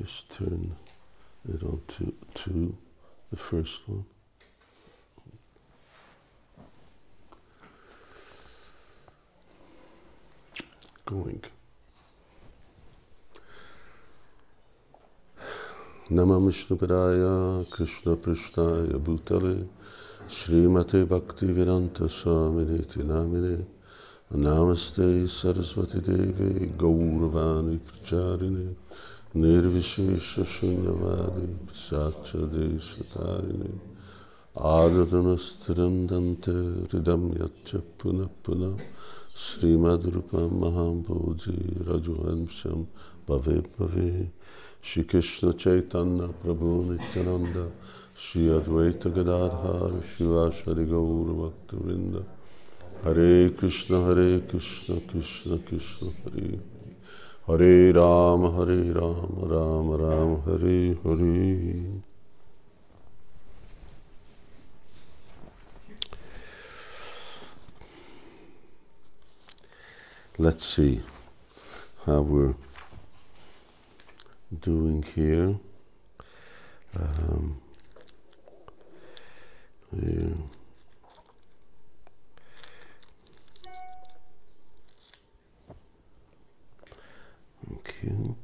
just turn it on to, to the first one. Going. Nama Vishnupadaya Krishna Prishnaya Bhutale Srimate Bhakti Vedanta Swamini Tinamine Namaste Saraswati Devi Gauravani Pracharini निर्विशेष शून्यवादी साक्षदेशतारिणी आदतमस्थिरन्दन्ते हृदं यच्च पुनः पुनः। श्रीमद्रूपं महाम्भोजी रजुवंश भवे भवे। श्री कृष्ण चैतन्य प्रभु नित्यानंद श्री अद्वैत गदाधार शिवाशरि गौरभक्तवृंद हरे कृष्ण हरे कृष्ण कृष्ण कृष्ण, हरे। Hare Ram Hare Ram Ram Ram Hare Hare Let's see how we're doing here. Um, yeah. Okay.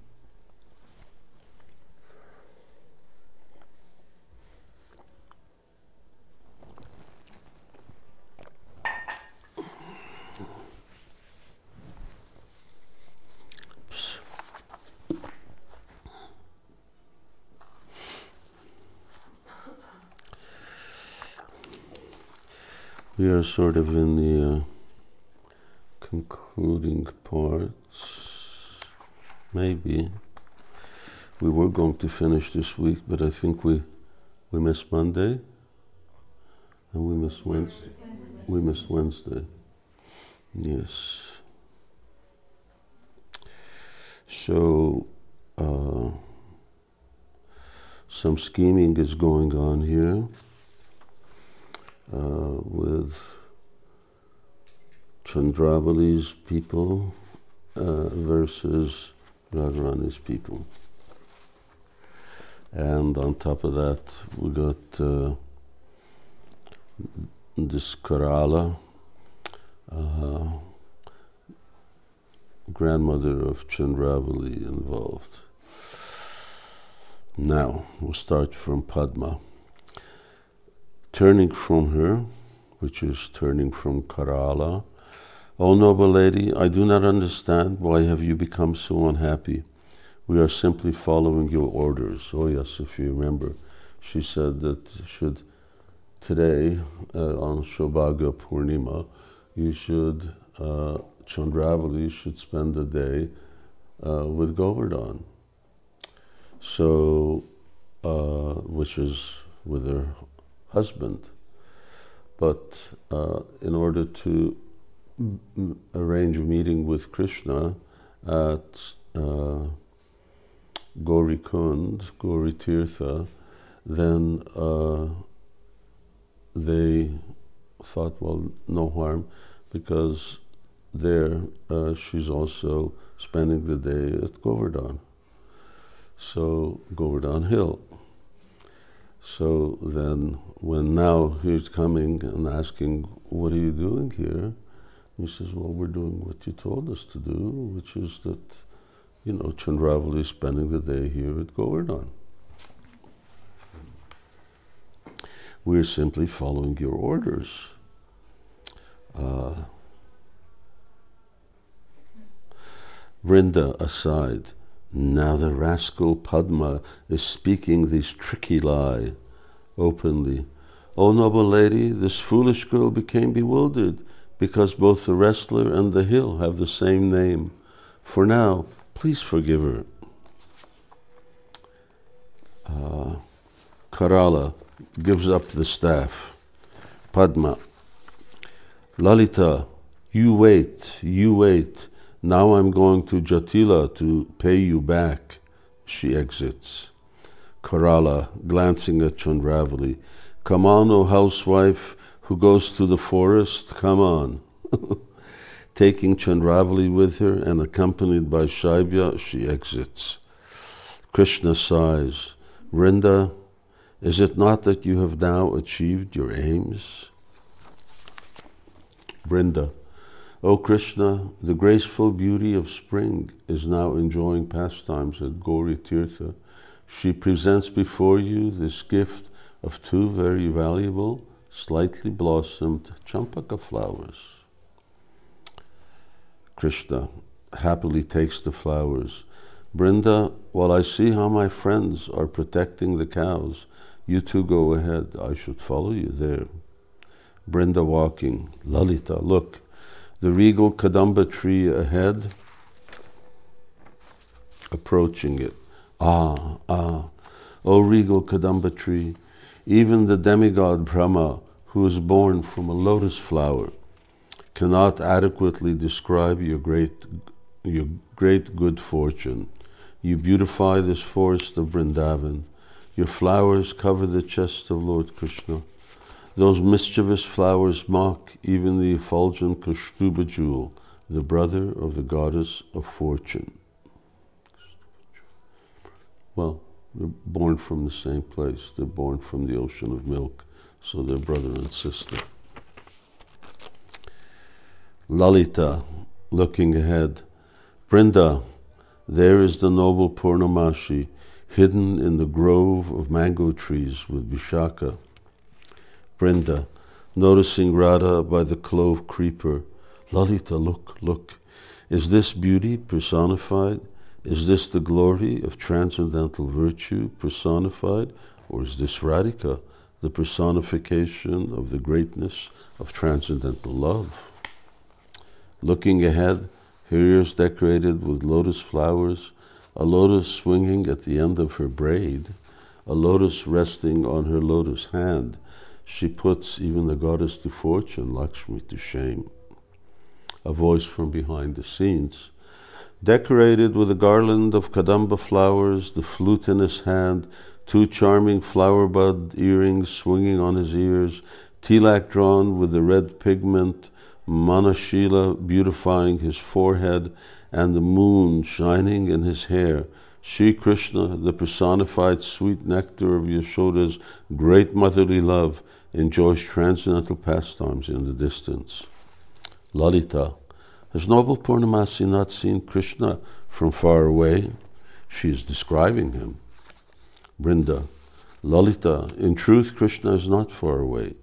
We are sort of in the uh, concluding parts. Maybe we were going to finish this week, but I think we we missed Monday and we missed Wednesday. We missed Wednesday. Yes. So uh, some scheming is going on here uh, with Chandravali's people uh, versus Radharani's people. And on top of that, we got uh, this Karala, uh, grandmother of Chandravali, involved. Now, we'll start from Padma turning from her, which is turning from Karala. O noble lady, I do not understand why have you become so unhappy. We are simply following your orders. Oh yes, if you remember, she said that should today uh, on Shobhaga Purnima, you should uh, Chandravali should spend the day uh, with Govardhan. So, uh, which is with her husband. But uh, in order to arrange a meeting with Krishna at uh, Gauri Kund, Gauri Tirtha, then uh, they thought, well, no harm, because there uh, she's also spending the day at Govardhan. So, Govardhan Hill. So then, when now he's coming and asking, What are you doing here? He says, Well, we're doing what you told us to do, which is that, you know, Chandravali is spending the day here at Govardhan. We're simply following your orders. Uh, aside, now the rascal Padma is speaking this tricky lie openly. O noble lady, this foolish girl became bewildered because both the wrestler and the hill have the same name. For now, please forgive her. Uh, Karala gives up the staff. Padma. Lalita, you wait, you wait. Now I'm going to Jatila to pay you back. She exits. Karala, glancing at Chandravali. Come on, O housewife who goes to the forest, come on. Taking Chandravali with her and accompanied by Shaibya, she exits. Krishna sighs, Vrinda, is it not that you have now achieved your aims? Vrinda, O Krishna, the graceful beauty of spring is now enjoying pastimes at Gauri Tirtha. She presents before you this gift of two very valuable, slightly blossomed champaka flowers. Krishna happily takes the flowers. Brinda, while I see how my friends are protecting the cows, you two go ahead. I should follow you there. Brinda walking. Lalita, look, the regal Kadamba tree ahead, approaching it. Ah, ah, O regal Kadamba tree, even the demigod Brahma, who is born from a lotus flower, cannot adequately describe your great, your great good fortune. You beautify this forest of Vrindavan. Your flowers cover the chest of Lord Krishna. Those mischievous flowers mock even the effulgent Kaustubha jewel, the brother of the goddess of fortune. Well, they're born from the same place. They're born from the ocean of milk, so they're brother and sister. Lalita, looking ahead. Brinda, there is the noble Purnamashi, hidden in the grove of mango trees with Vishaka. Brinda, noticing Radha by the clove creeper. Lalita, look, look. Is this beauty personified? Is this the glory of transcendental virtue personified? Or is this Radhika, the personification of the greatness of transcendental love? Looking ahead, her ears decorated with lotus flowers, a lotus swinging at the end of her braid, a lotus resting on her lotus hand, she puts even the goddess to fortune, Lakshmi, to shame. A voice from behind the scenes. Decorated with a garland of kadamba flowers, the flute in his hand, two charming flower bud earrings swinging on his ears, tilak drawn with the red pigment, Manashila beautifying his forehead, and the moon shining in his hair. Sri Krishna, the personified sweet nectar of Yashoda's great motherly love, enjoys transcendental pastimes in the distance. Lalita, has noble Purnamasi not seen Krishna from far away? She is describing him. Brinda, Lalita, in truth, Krishna is not far away.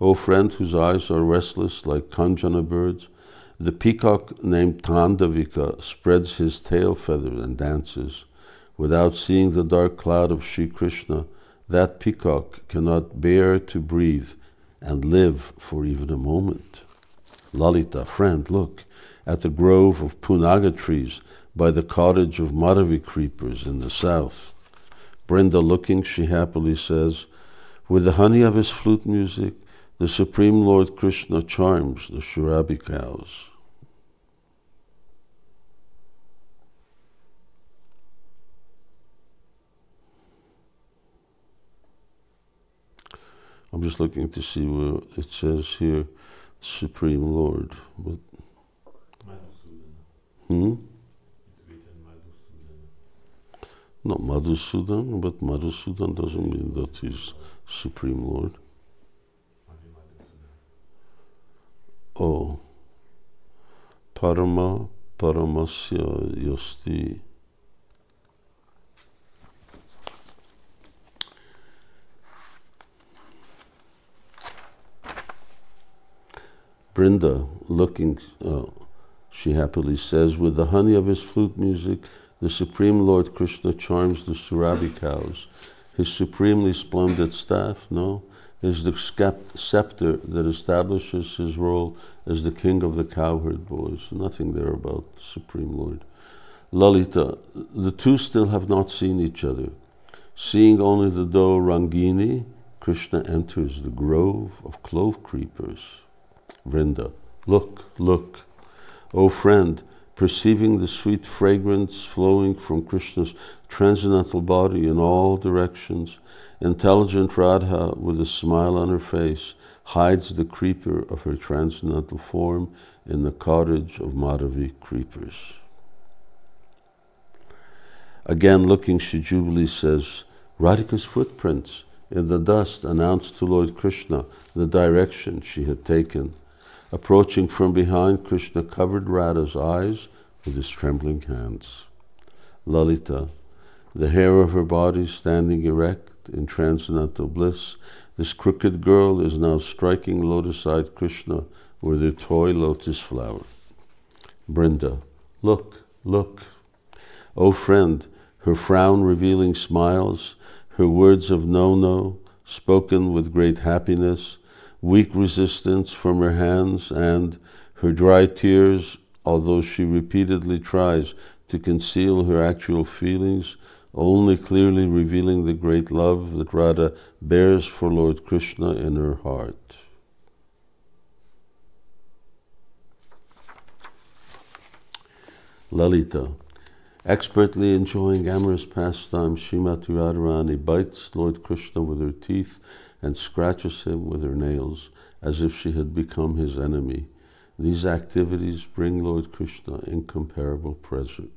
O friend whose eyes are restless like khanjana birds, the peacock named Tandavika spreads his tail feathers and dances. Without seeing the dark cloud of Sri Krishna, that peacock cannot bear to breathe and live for even a moment. Lalita, friend, look at the grove of punnaga trees by the cottage of Madhavi creepers in the south. Brinda, looking, she happily says, With the honey of his flute music, the Supreme Lord Krishna charms the Surabhi cows. I'm just looking to see where it says here, Supreme Lord. But, hmm? Not Madhusudan, but Madhusudan doesn't mean that he's Supreme Lord. Oh. Parama Paramasya Yosti. Brinda, looking, uh, she happily says, with the honey of his flute music, the Supreme Lord Krishna charms the Surabhi cows. His supremely splendid staff, no, is the scepter that establishes his role as the king of the cowherd boys. Nothing there about the Supreme Lord. Lalita, the two still have not seen each other. Seeing only the doe Rangini, Krishna enters the grove of clove creepers. Vrinda. Look, look. O friend, perceiving the sweet fragrance flowing from Krishna's transcendental body in all directions, intelligent Radha, with a smile on her face, hides the creeper of her transcendental form in the cottage of Madhavi creepers. Again, looking, she Jubilee says, Radhika's footprints in the dust announced to Lord Krishna the direction she had taken. Approaching from behind, Krishna covered Radha's eyes with his trembling hands. Lalita, the hair of her body standing erect in transcendental bliss, this crooked girl is now striking lotus-eyed Krishna with her toy lotus flower. Brinda, look, look. O friend, her frown revealing smiles, her words of no no, spoken with great happiness, weak resistance from her hands, and her dry tears, although she repeatedly tries to conceal her actual feelings, only clearly revealing the great love that Radha bears for Lord Krishna in her heart. Lalita. Expertly enjoying amorous pastimes, Srimati Radharani bites Lord Krishna with her teeth and scratches him with her nails as if she had become his enemy. These activities bring Lord Krishna incomparable pleasure.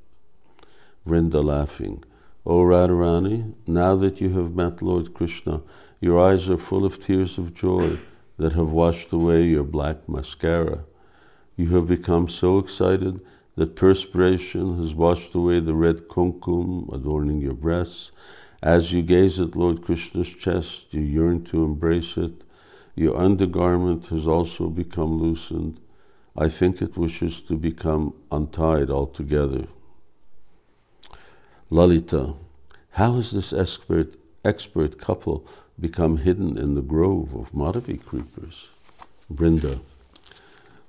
Vrinda laughing. O Radharani, now that you have met Lord Krishna, your eyes are full of tears of joy that have washed away your black mascara. You have become so excited that perspiration has washed away the red kumkum adorning your breasts. As you gaze at Lord Krishna's chest, you yearn to embrace it. Your undergarment has also become loosened. I think it wishes to become untied altogether. Lalita, how has this expert, expert couple become hidden in the grove of Madhavi creepers? Brinda,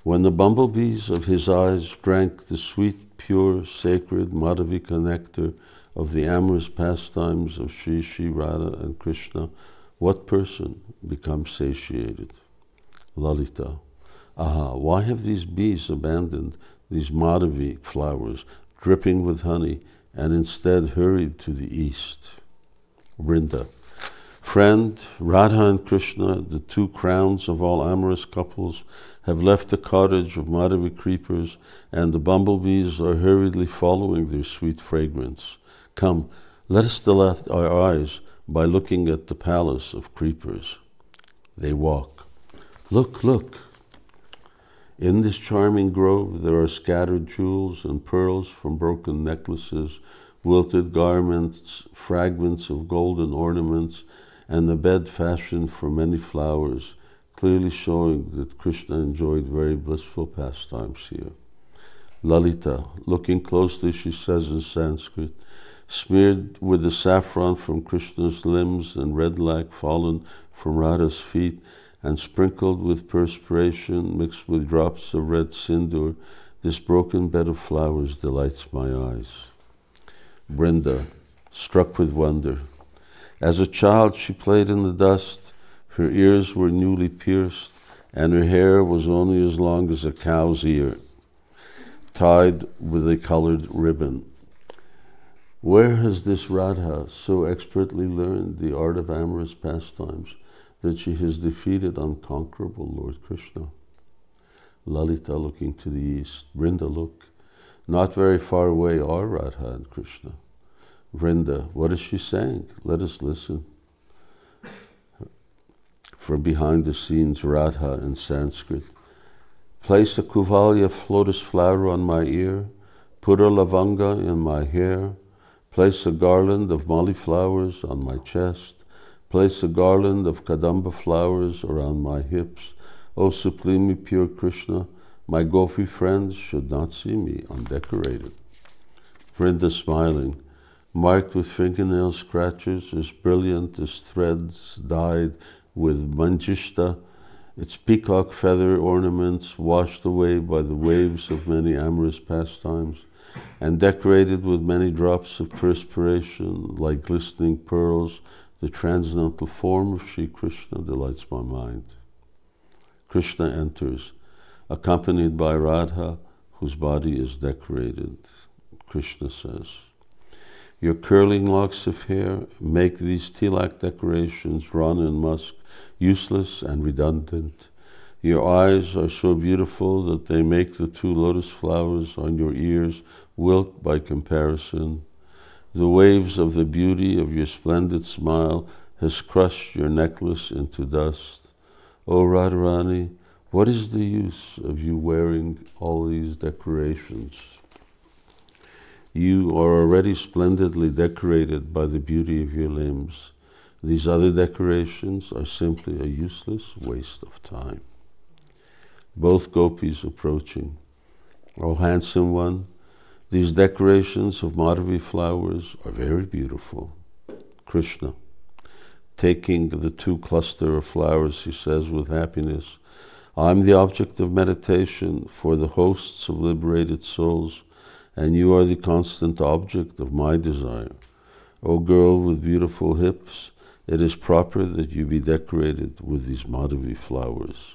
when the bumblebees of his eyes drank the sweet, pure, sacred Madhavika nectar of the amorous pastimes of Sri Sri Radha and Krishna, what person becomes satiated? Lalita. Aha, why have these bees abandoned these Madhavi flowers dripping with honey and instead hurried to the east? Vrinda. Friend, Radha and Krishna, the two crowns of all amorous couples, have left the cottage of Madhavi creepers, and the bumblebees are hurriedly following their sweet fragrance. Come, let us delight our eyes by looking at the palace of creepers. They walk. Look, look. In this charming grove there are scattered jewels and pearls from broken necklaces, wilted garments, fragments of golden ornaments, and a bed fashioned from many flowers clearly showing that Krishna enjoyed very blissful pastimes here. Lalita, looking closely, she says in Sanskrit, smeared with the saffron from Krishna's limbs and red lac fallen from Radha's feet, and sprinkled with perspiration mixed with drops of red sindur, this broken bed of flowers delights my eyes. Brinda, struck with wonder. As a child, she played in the dust her ears were newly pierced, and her hair was only as long as a cow's ear, tied with a colored ribbon. Where has this Radha so expertly learned the art of amorous pastimes that she has defeated unconquerable Lord Krishna? Lalita looking to the east, Vrinda look. Not very far away are Radha and Krishna. Vrinda, what is she saying? Let us listen from behind the scenes Radha in Sanskrit. Place a Kuvalaya lotus flower on my ear, put a lavanga in my hair, place a garland of mali flowers on my chest, place a garland of kadamba flowers around my hips. O supremely pure Krishna, my gopi friends should not see me undecorated. Vrinda smiling, marked with fingernail scratches, as brilliant as threads dyed with manjishta, its peacock feather ornaments washed away by the waves of many amorous pastimes, and decorated with many drops of perspiration like glistening pearls, the transcendental form of Sri Krishna delights my mind. Krishna enters, accompanied by Radha, whose body is decorated. Krishna says, Your curling locks of hair make these tilak decorations run in musk useless and redundant. Your eyes are so beautiful that they make the two lotus flowers on your ears wilt by comparison. The waves of the beauty of your splendid smile has crushed your necklace into dust. O Radharani, what is the use of you wearing all these decorations? You are already splendidly decorated by the beauty of your limbs. These other decorations are simply a useless waste of time. Both gopis approaching. O handsome one, these decorations of Madhavi flowers are very beautiful. Krishna, taking the two cluster of flowers, he says with happiness, I'm the object of meditation for the hosts of liberated souls, and you are the constant object of my desire. O girl with beautiful hips, it is proper that you be decorated with these Madhavi flowers.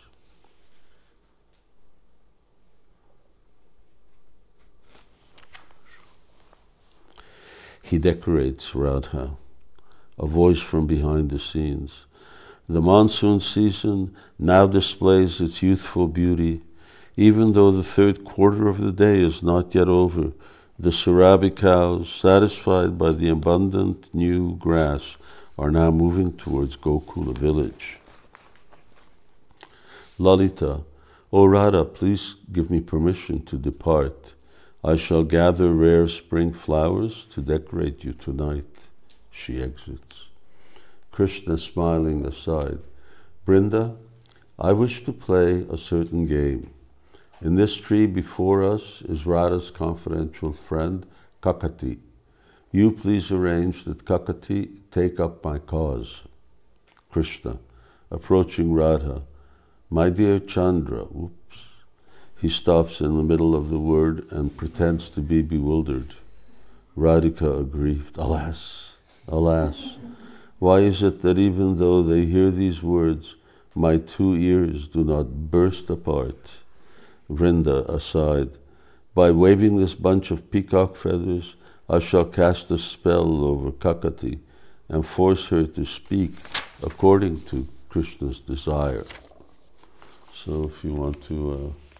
He decorates Radha, a voice from behind the scenes. The monsoon season now displays its youthful beauty. Even though the third quarter of the day is not yet over, the Surabhi cows, satisfied by the abundant new grass, are now moving towards Gokula village. Lalita, O Radha, please give me permission to depart. I shall gather rare spring flowers to decorate you tonight. She exits. Krishna smiling aside. Brinda, I wish to play a certain game. In this tree before us is Radha's confidential friend, Kakati. You please arrange that Kakati take up my cause. Krishna, approaching Radha, my dear Chandra, oops. He stops in the middle of the word and pretends to be bewildered. Radhika aggrieved, alas, alas, why is it that even though they hear these words, my two ears do not burst apart? Vrinda aside, by waving this bunch of peacock feathers, I shall cast a spell over Kakati and force her to speak according to Krishna's desire. So if you want to, uh,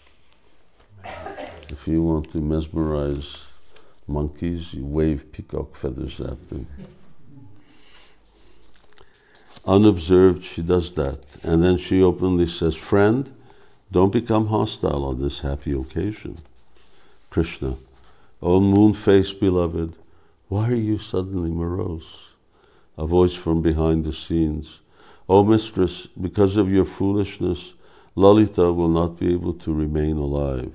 if you want to mesmerize monkeys, you wave peacock feathers at them. Unobserved, she does that. And then she openly says, Friend, don't become hostile on this happy occasion. Krishna, O moon faced beloved, why are you suddenly morose? A voice from behind the scenes. O mistress, because of your foolishness, Lalita will not be able to remain alive.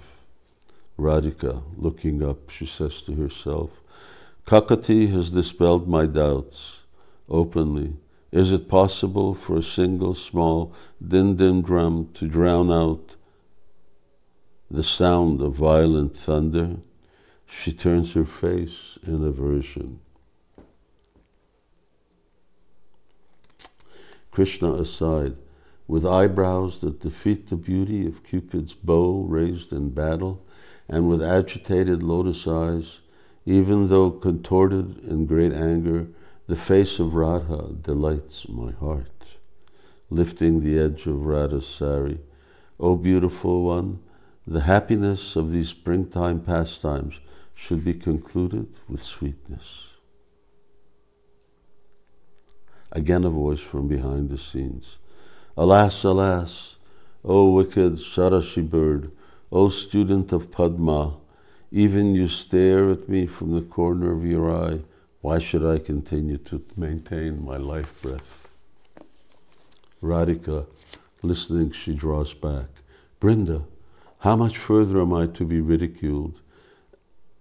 Radhika, looking up, she says to herself, Kakati has dispelled my doubts openly. Is it possible for a single small din din drum to drown out the sound of violent thunder? She turns her face in aversion. Krishna aside, with eyebrows that defeat the beauty of Cupid's bow raised in battle, and with agitated lotus eyes, even though contorted in great anger, the face of Radha delights my heart. Lifting the edge of Radha's sari, O beautiful one, the happiness of these springtime pastimes should be concluded with sweetness. Again, a voice from behind the scenes. Alas, alas, O wicked Sarashi bird, O student of Padma, even you stare at me from the corner of your eye. Why should I continue to maintain my life breath? Radhika, listening, she draws back. Brinda, how much further am I to be ridiculed?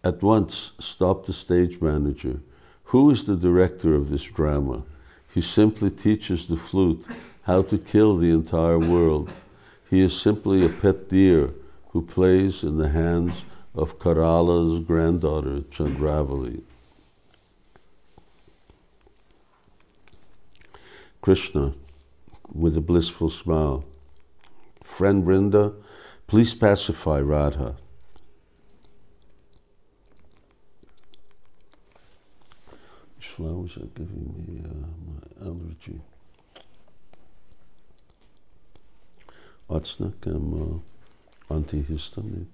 at once stop the stage manager. Who is the director of this drama? He simply teaches the flute how to kill the entire world. He is simply a pet deer who plays in the hands of Karala's granddaughter, Chandravali. Krishna, with a blissful smile, Friend Brinda, please pacify Radha. These flowers are giving me uh, my allergy. Atsnak am uh, antihistamine.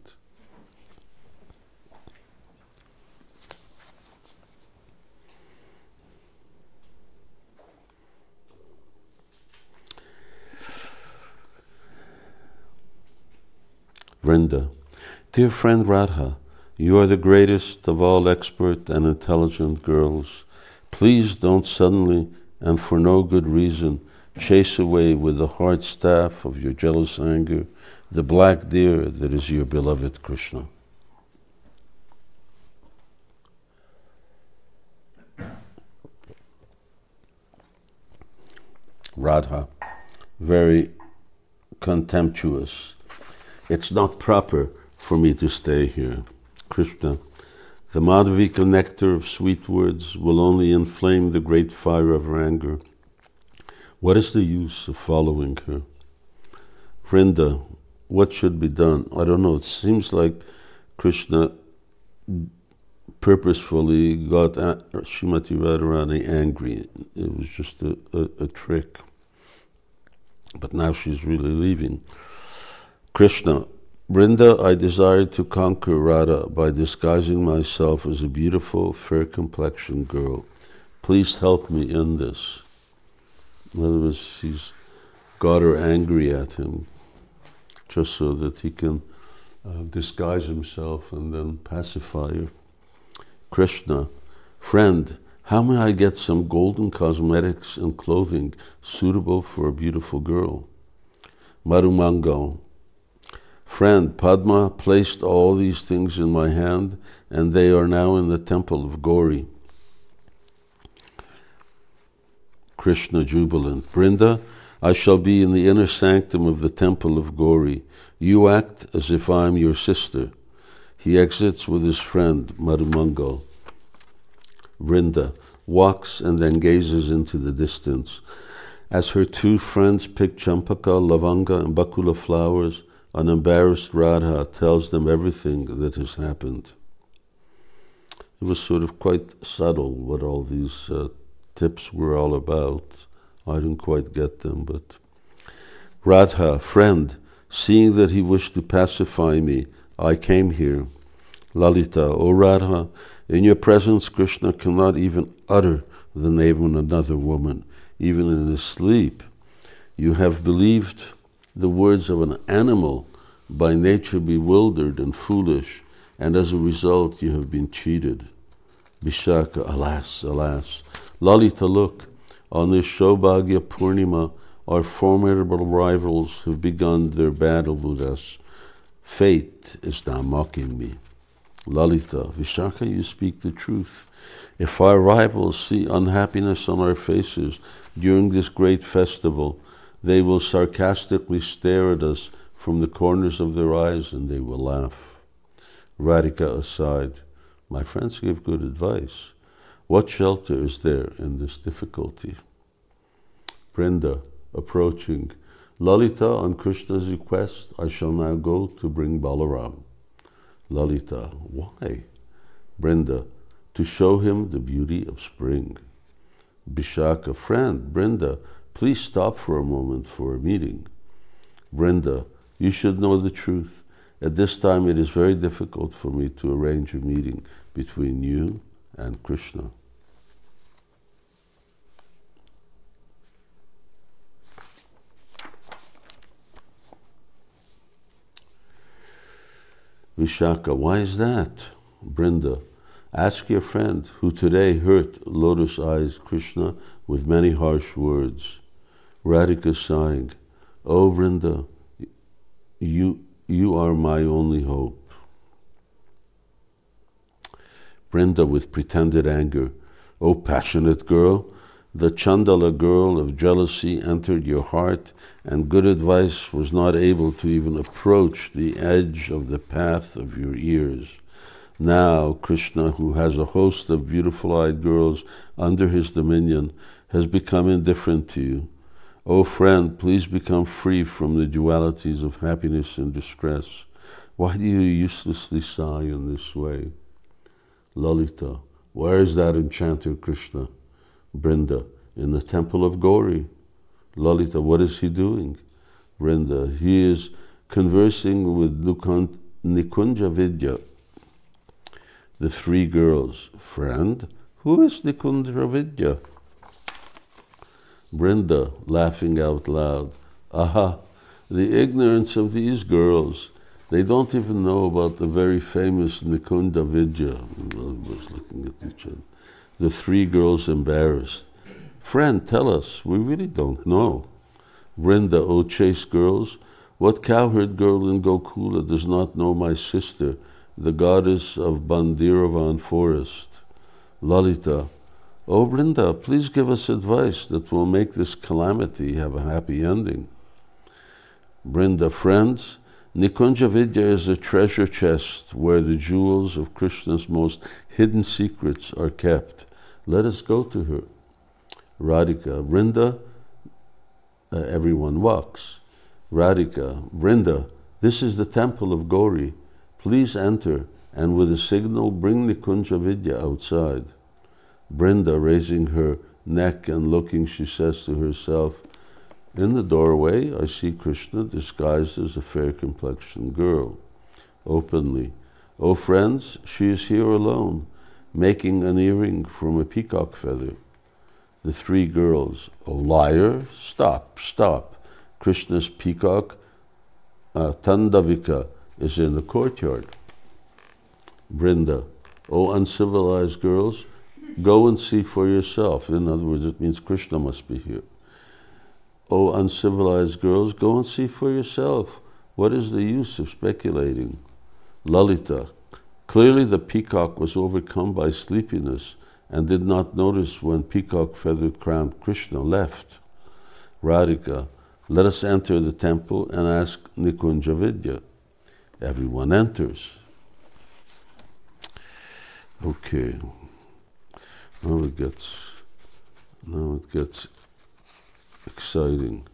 Vrinda, dear friend Radha, you are the greatest of all expert and intelligent girls. Please don't suddenly and for no good reason chase away with the hard staff of your jealous anger the black deer that is your beloved Krishna. Radha, very contemptuous. It's not proper for me to stay here. Krishna, the Madhavika nectar of sweet words will only inflame the great fire of her anger. What is the use of following her? Vrinda, what should be done? I don't know. It seems like Krishna purposefully got Srimati Radharani angry. It was just a, a, a trick. But now she's really leaving. Krishna, Brinda, I desire to conquer Radha by disguising myself as a beautiful, fair complexioned girl. Please help me in this. In other words, she's got her angry at him just so that he can uh, disguise himself and then pacify her. Krishna, friend, how may I get some golden cosmetics and clothing suitable for a beautiful girl? Madhumangal, Friend, Padma placed all these things in my hand, and they are now in the temple of Gauri. Krishna jubilant. Brinda, I shall be in the inner sanctum of the temple of Gauri. You act as if I am your sister. He exits with his friend Madhumangal. Vrinda walks and then gazes into the distance. As her two friends pick champaka, lavanga, and bakula flowers, an embarrassed Radha tells them everything that has happened. It was sort of quite subtle what all these uh, tips were all about. I didn't quite get them, but Radha, friend, seeing that he wished to pacify me, I came here. Lalita, O Radha, in your presence, Krishna cannot even utter the name of another woman, even in his sleep. You have believed the words of an animal, by nature bewildered and foolish, and as a result you have been cheated. Vishaka, alas, alas. Lalita, look, on this Shobhagya Purnima, our formidable rivals have begun their battle with us. Fate is now mocking me. Lalita, Vishaka, you speak the truth. If our rivals see unhappiness on our faces during this great festival, they will sarcastically stare at us from the corners of their eyes and they will laugh. Radhika aside, my friends give good advice. What shelter is there in this difficulty? Brinda, approaching, Lalita, on Krishna's request, I shall now go to bring Balaram. Lalita, why? Brinda, to show him the beauty of spring. Bishaka, friend, Brinda, Please stop for a moment for a meeting. Brinda, you should know the truth. At this time, it is very difficult for me to arrange a meeting between you and Krishna. Vishaka, why is that? Brinda, ask your friend who today hurt Lotus Eyes Krishna with many harsh words. Radhika sighing, Oh Brinda, you, you are my only hope. Brinda with pretended anger, Oh passionate girl, the Chandala girl of jealousy entered your heart, and good advice was not able to even approach the edge of the path of your ears. Now, Krishna, who has a host of beautiful eyed girls under his dominion, has become indifferent to you. O oh friend, please become free from the dualities of happiness and distress. Why do you uselessly sigh in this way? Lalita, where is that enchanter Krishna? Brinda, in the temple of Gauri. Lalita, what is he doing? Brinda, he is conversing with Nikunja Vidya. The three girls, friend, who is Nikunja Vidya? Brinda, laughing out loud, Aha, the ignorance of these girls. They don't even know about the very famous Nikunja Vidya. was looking at each other. The three girls embarrassed. Friend, tell us. We really don't know. Vrinda, O chaste girls, what cowherd girl in Gokula does not know my sister, the goddess of Bhandiravan forest? Lalita, oh, O Vrinda, please give us advice that will make this calamity have a happy ending. Vrinda, friends, Nikunja Vidya is a treasure chest where the jewels of Krishna's most hidden secrets are kept. Let us go to her. Radhika, Vrinda, uh, everyone walks. Radhika, Vrinda, this is the temple of Gauri. Please enter and with a signal bring Nikunja Vidya outside. Vrinda, raising her neck and looking, she says to herself, In the doorway I see Krishna disguised as a fair complexioned girl. Openly, O oh friends, she is here alone, making an earring from a peacock feather the three girls, O liar, stop, stop. Krishna's peacock, uh, Tandavika, is in the courtyard. Brinda, O uncivilized girls, go and see for yourself. In other words, it means Krishna must be here. O uncivilized girls, go and see for yourself. What is the use of speculating? Lalita, clearly the peacock was overcome by sleepiness and did not notice when peacock feathered crowned Krishna left. Radhika, let us enter the temple and ask Nikunja Vidya. Everyone enters. Okay. Now it gets now it gets exciting.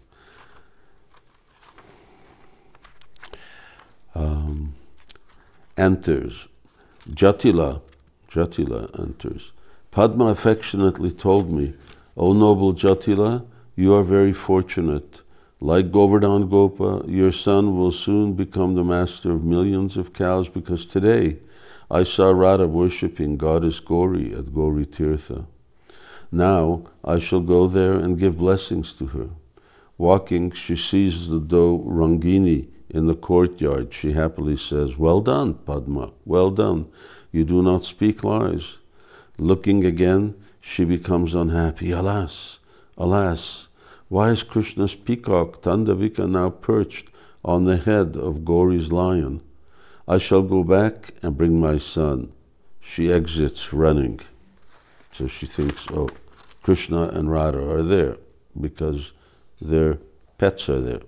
Um, enters. Jatila, Jatila enters. Padma affectionately told me, O noble Jatila, you are very fortunate. Like Govardhan Gopa, your son will soon become the master of millions of cows because today I saw Radha worshipping goddess Gauri at Gauri Tirtha. Now I shall go there and give blessings to her. Walking, she sees the doe Rangini in the courtyard. She happily says, Well done, Padma, well done. You do not speak lies. Looking again, she becomes unhappy. Alas, alas, why is Krishna's peacock Tandavika now perched on the head of Gauri's lion? I shall go back and bring my son. She exits running. So she thinks, oh, Krishna and Radha are there because their pets are there.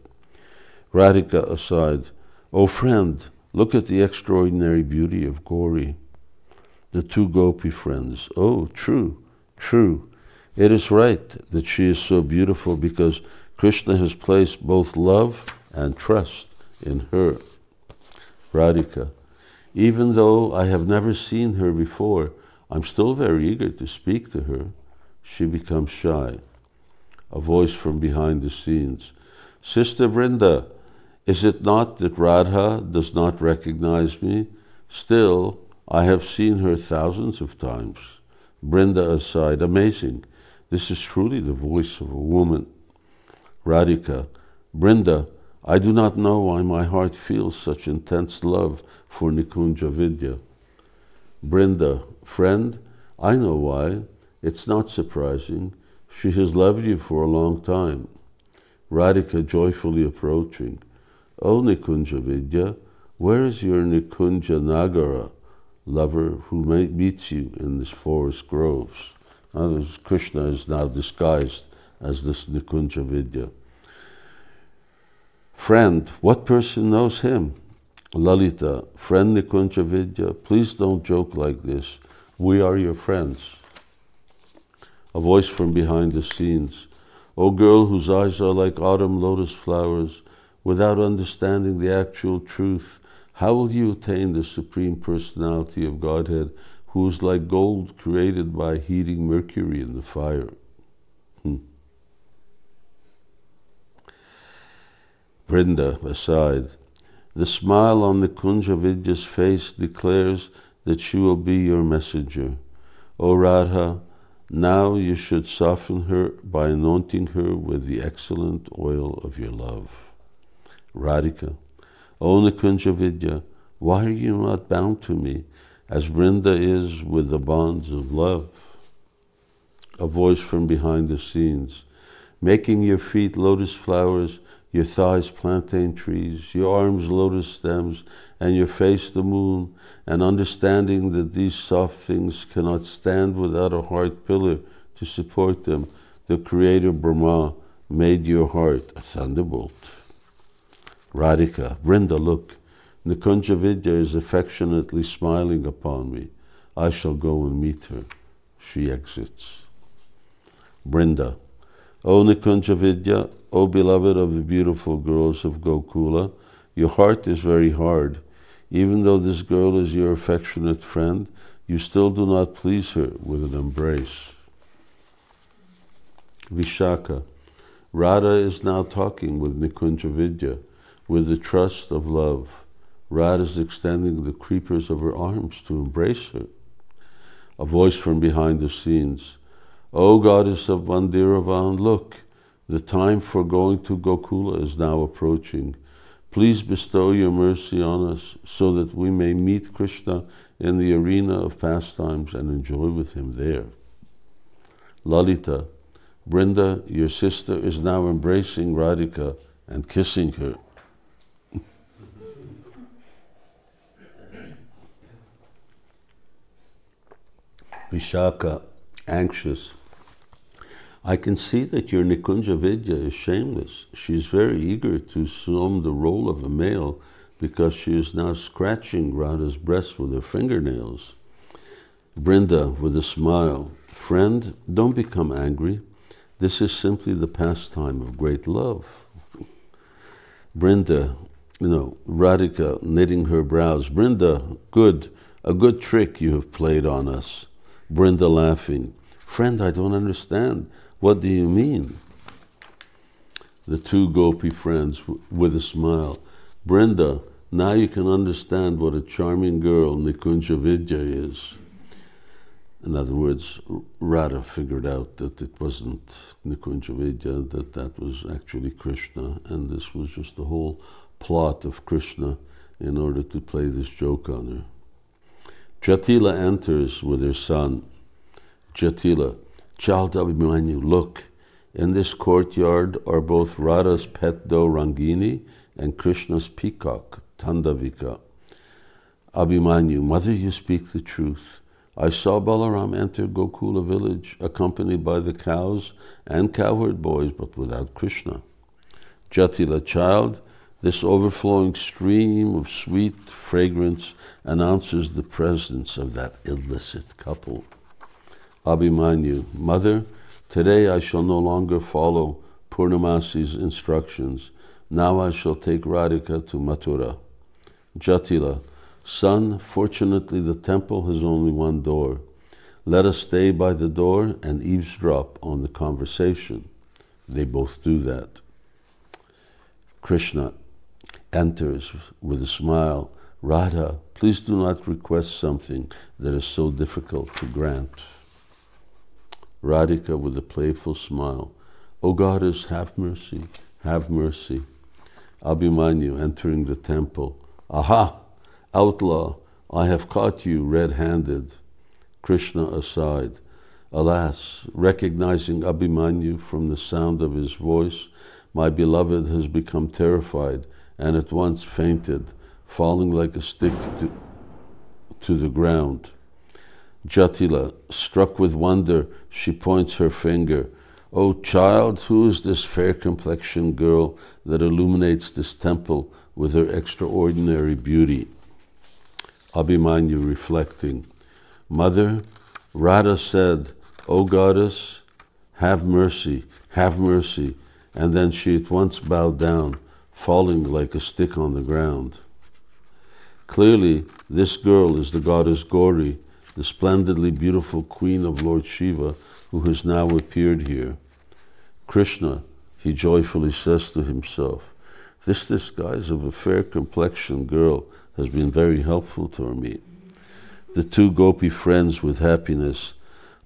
Radhika aside, oh friend, look at the extraordinary beauty of Gauri the two gopi friends. Oh, true, true. It is right that she is so beautiful because Krishna has placed both love and trust in her. Radhika, even though I have never seen her before, I'm still very eager to speak to her. She becomes shy. A voice from behind the scenes. Sister Vrinda, is it not that Radha does not recognize me? Still, I have seen her thousands of times. Brinda aside, amazing. This is truly the voice of a woman. Radhika, Brinda, I do not know why my heart feels such intense love for Nikunja Vidya. Friend, I know why. It's not surprising. She has loved you for a long time. Radhika joyfully approaching. Oh, Nikunja Vidya, where is your Nikunja Nagara? lover who meets you in this forest groves. Now, Krishna is now disguised as this Nikunja Vidya. Friend, what person knows him? Lalita, friend Nikunja Vidya, please don't joke like this. We are your friends. A voice from behind the scenes. O girl whose eyes are like autumn lotus flowers, without understanding the actual truth, how will you attain the Supreme Personality of Godhead who is like gold created by heating mercury in the fire? Hmm. Aside, the smile on the Kunja Vidya's face declares that she will be your messenger. O Radha, now you should soften her by anointing her with the excellent oil of your love. Radhika, O oh, Nikunja Vidya, why are you not bound to me, as Vrinda is with the bonds of love? A voice from behind the scenes, making your feet lotus flowers, your thighs plantain trees, your arms lotus stems, and your face the moon, and understanding that these soft things cannot stand without a heart pillar to support them, the Creator Brahma made your heart a thunderbolt. Radhika, Vrinda, look, Nikunja Vidya is affectionately smiling upon me. I shall go and meet her. She exits. Brinda, O Nikunja Vidya, O beloved of the beautiful girls of Gokula, your heart is very hard. Even though this girl is your affectionate friend, you still do not please her with an embrace. Vishaka, Radha is now talking with Nikunja Vidya with the trust of love. Radha is extending the creepers of her arms to embrace her. A voice from behind the scenes. O goddess of Bhandiravan, look, the time for going to Gokula is now approaching. Please bestow your mercy on us so that we may meet Krishna in the arena of pastimes and enjoy with him there. Lalita, Brinda, your sister, is now embracing Radhika and kissing her. Vishaka, anxious. I can see that your Nikunja Vidya is shameless. She is very eager to assume the role of a male because she is now scratching Radha's breast with her fingernails. Brinda, with a smile, Friend, don't become angry. This is simply the pastime of great love. Brinda, you know, Radhika knitting her brows. Brinda, good, a good trick you have played on us. Brinda laughing. Friend, I don't understand. What do you mean? The two gopi friends with a smile. Brinda, now you can understand what a charming girl Nikunja Vidya is. In other words, Radha figured out that it wasn't Nikunja Vidya, that that was actually Krishna, and this was just the whole plot of Krishna in order to play this joke on her. Jatila enters with her son. Jatila, child Abhimanyu, look, in this courtyard are both Radha's pet doe Rangini and Krishna's peacock, Tandavika. Abhimanyu, mother, you speak the truth. I saw Balaram enter Gokula village accompanied by the cows and cowherd boys, but without Krishna. Jatila, child, this overflowing stream of sweet fragrance announces the presence of that illicit couple. Abhimanyu, Mother, today I shall no longer follow Purnamasi's instructions. Now I shall take Radhika to Mathura. Jatila, Son, fortunately the temple has only one door. Let us stay by the door and eavesdrop on the conversation. They both do that. Krishna, enters with a smile, Radha, please do not request something that is so difficult to grant. Radhika with a playful smile, oh O Goddess, have mercy, have mercy. Abhimanyu entering the temple, Aha, outlaw, I have caught you red handed. Krishna aside, Alas, recognizing Abhimanyu from the sound of his voice, my beloved has become terrified and at once fainted, falling like a stick to, to the ground. Jatila, struck with wonder, she points her finger. O child, who is this fair complexioned girl that illuminates this temple with her extraordinary beauty? Abhimanyu reflecting, Mother, Radha said, O goddess, have mercy, have mercy. And then she at once bowed down falling like a stick on the ground. Clearly, this girl is the goddess Gauri, the splendidly beautiful queen of Lord Shiva, who has now appeared here. Krishna, he joyfully says to himself, this disguise of a fair complexioned girl has been very helpful to me. The two gopi friends with happiness,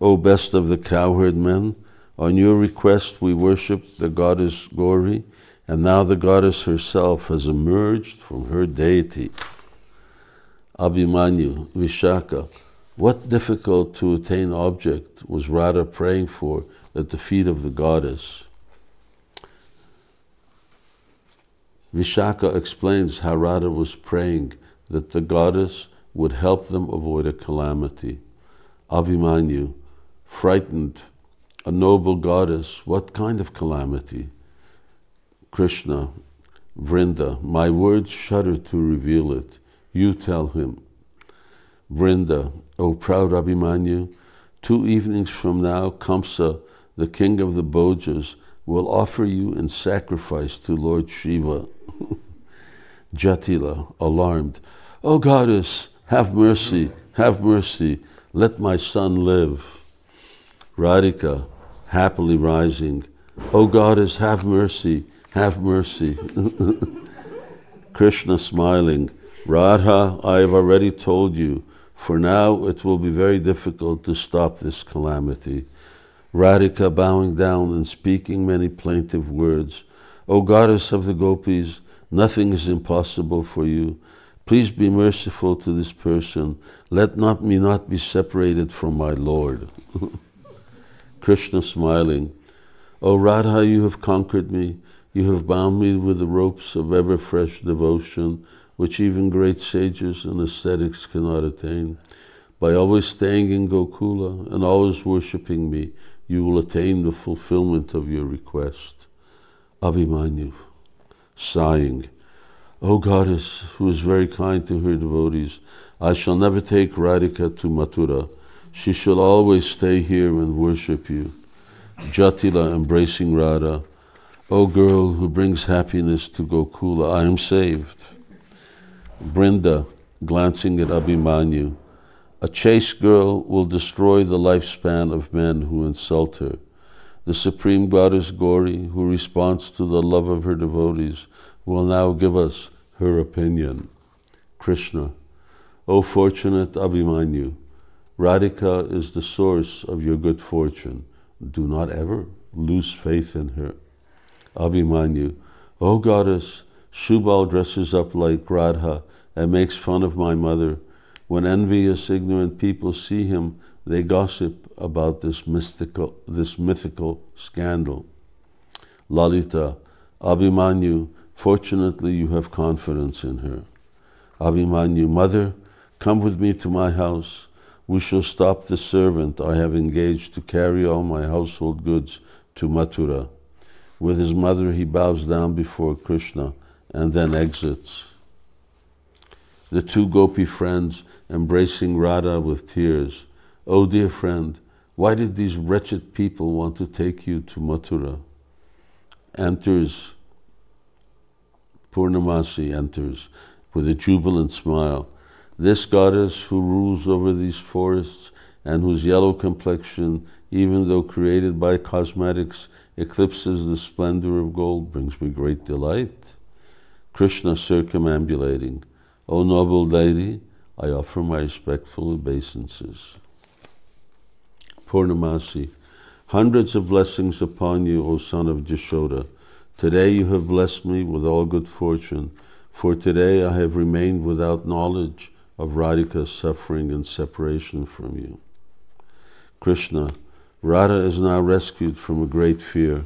O best of the cowherd men, on your request we worship the goddess Gauri and now the goddess herself has emerged from her deity. Abhimanyu, Vishaka, what difficult to attain object was Radha praying for at the feet of the goddess? Vishaka explains how Radha was praying that the goddess would help them avoid a calamity. Abhimanyu, frightened, a noble goddess, what kind of calamity? Krishna, Vrinda, my words shudder to reveal it. You tell him. Vrinda, O proud Abhimanyu, two evenings from now, Kamsa, the king of the Bhojas, will offer you in sacrifice to Lord Shiva. Jatila, alarmed, O goddess, have mercy, have mercy, let my son live. Radhika, happily rising, O goddess, have mercy, have mercy. Krishna smiling, Radha, I have already told you, for now it will be very difficult to stop this calamity. Radhika bowing down and speaking many plaintive words. O goddess of the gopis, nothing is impossible for you. Please be merciful to this person. Let not me not be separated from my Lord. Krishna smiling, O Radha, you have conquered me. You have bound me with the ropes of ever fresh devotion, which even great sages and ascetics cannot attain. By always staying in Gokula and always worshipping me, you will attain the fulfillment of your request. Abhimanyu, sighing, O goddess, who is very kind to her devotees, I shall never take Radhika to Mathura. She shall always stay here and worship you. Jatila embracing Radha, O girl who brings happiness to Gokula, I am saved. Brinda, glancing at Abhimanyu, a chaste girl will destroy the lifespan of men who insult her. The Supreme Goddess Gauri, who responds to the love of her devotees, will now give us her opinion. Krishna, O fortunate Abhimanyu, Radhika is the source of your good fortune. Do not ever lose faith in her. Abhimanyu, O goddess, Shubal dresses up like Radha and makes fun of my mother. When envious, ignorant people see him, they gossip about this mystical, this mythical scandal. Lalita, Abhimanyu, fortunately you have confidence in her. Abhimanyu, mother, come with me to my house. We shall stop the servant I have engaged to carry all my household goods to Mathura. With his mother, he bows down before Krishna and then exits. The two gopi friends embracing Radha with tears. Oh, dear friend, why did these wretched people want to take you to Mathura? Enters, Purnamasi enters with a jubilant smile. This goddess who rules over these forests and whose yellow complexion, even though created by cosmetics, eclipses the splendor of gold brings me great delight. Krishna circumambulating, O noble deity, I offer my respectful obeisances. Purnamasi, hundreds of blessings upon you, O son of Jashoda. Today you have blessed me with all good fortune, for today I have remained without knowledge of Radhika's suffering and separation from you. Krishna, Radha is now rescued from a great fear.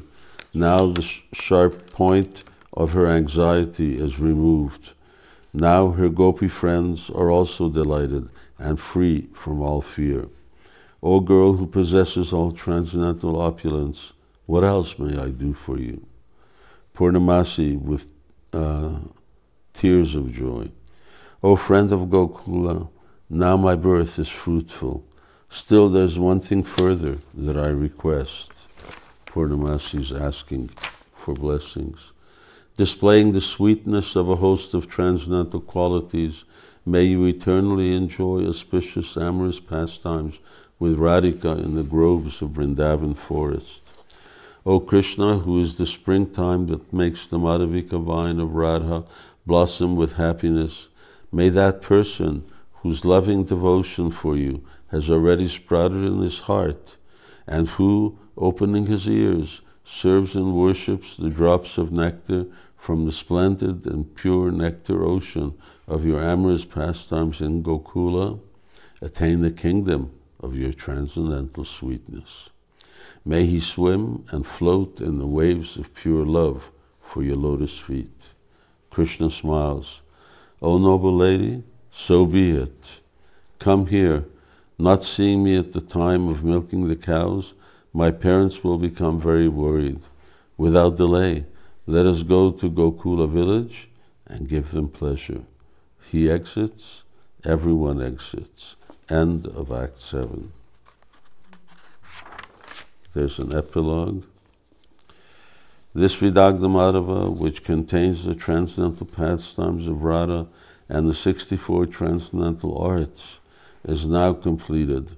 Now the sh- sharp point of her anxiety is removed. Now her gopi friends are also delighted and free from all fear. O girl who possesses all transcendental opulence, what else may I do for you? Purnamasi with uh, tears of joy. O friend of Gokula, now my birth is fruitful. Still, there's one thing further that I request. Purnamasi is asking for blessings. Displaying the sweetness of a host of transcendental qualities, may you eternally enjoy auspicious amorous pastimes with Radhika in the groves of Vrindavan forest. O Krishna, who is the springtime that makes the Madhavika vine of Radha blossom with happiness, may that person whose loving devotion for you has already sprouted in his heart, and who, opening his ears, serves and worships the drops of nectar from the splendid and pure nectar ocean of your amorous pastimes in Gokula, attain the kingdom of your transcendental sweetness. May he swim and float in the waves of pure love for your lotus feet. Krishna smiles. O noble lady, so be it. Come here. Not seeing me at the time of milking the cows, my parents will become very worried. Without delay, let us go to Gokula village and give them pleasure. He exits, everyone exits. End of Act 7. There's an epilogue. This Vidagdha Madhava, which contains the transcendental pastimes of Radha and the 64 transcendental arts, is now completed.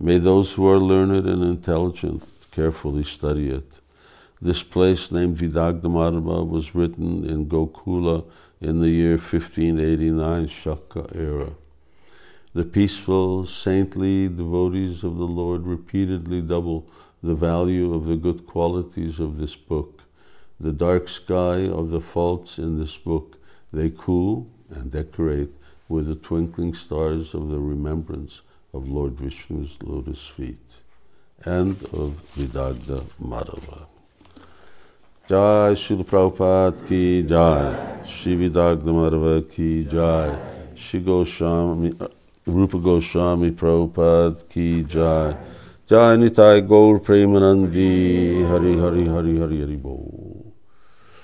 May those who are learned and intelligent carefully study it. This place named Vidagdha Madhava was written in Gokula in the year 1589 Shaka era. The peaceful, saintly devotees of the Lord repeatedly double the value of the good qualities of this book. The dark sky of the faults in this book they cool and decorate with the twinkling stars of the remembrance of Lord Vishnu's lotus feet. and of Vidagdha Madhava. Jai Srila Prabhupada ki Jai, Shri Vidagdha Madhava ki Jai, Shri Goswami, uh, Rupa Goswami Prabhupada ki Jai. Jai Nitai Gaur Premanandi Hari Hari Hari Hari Hari Bo.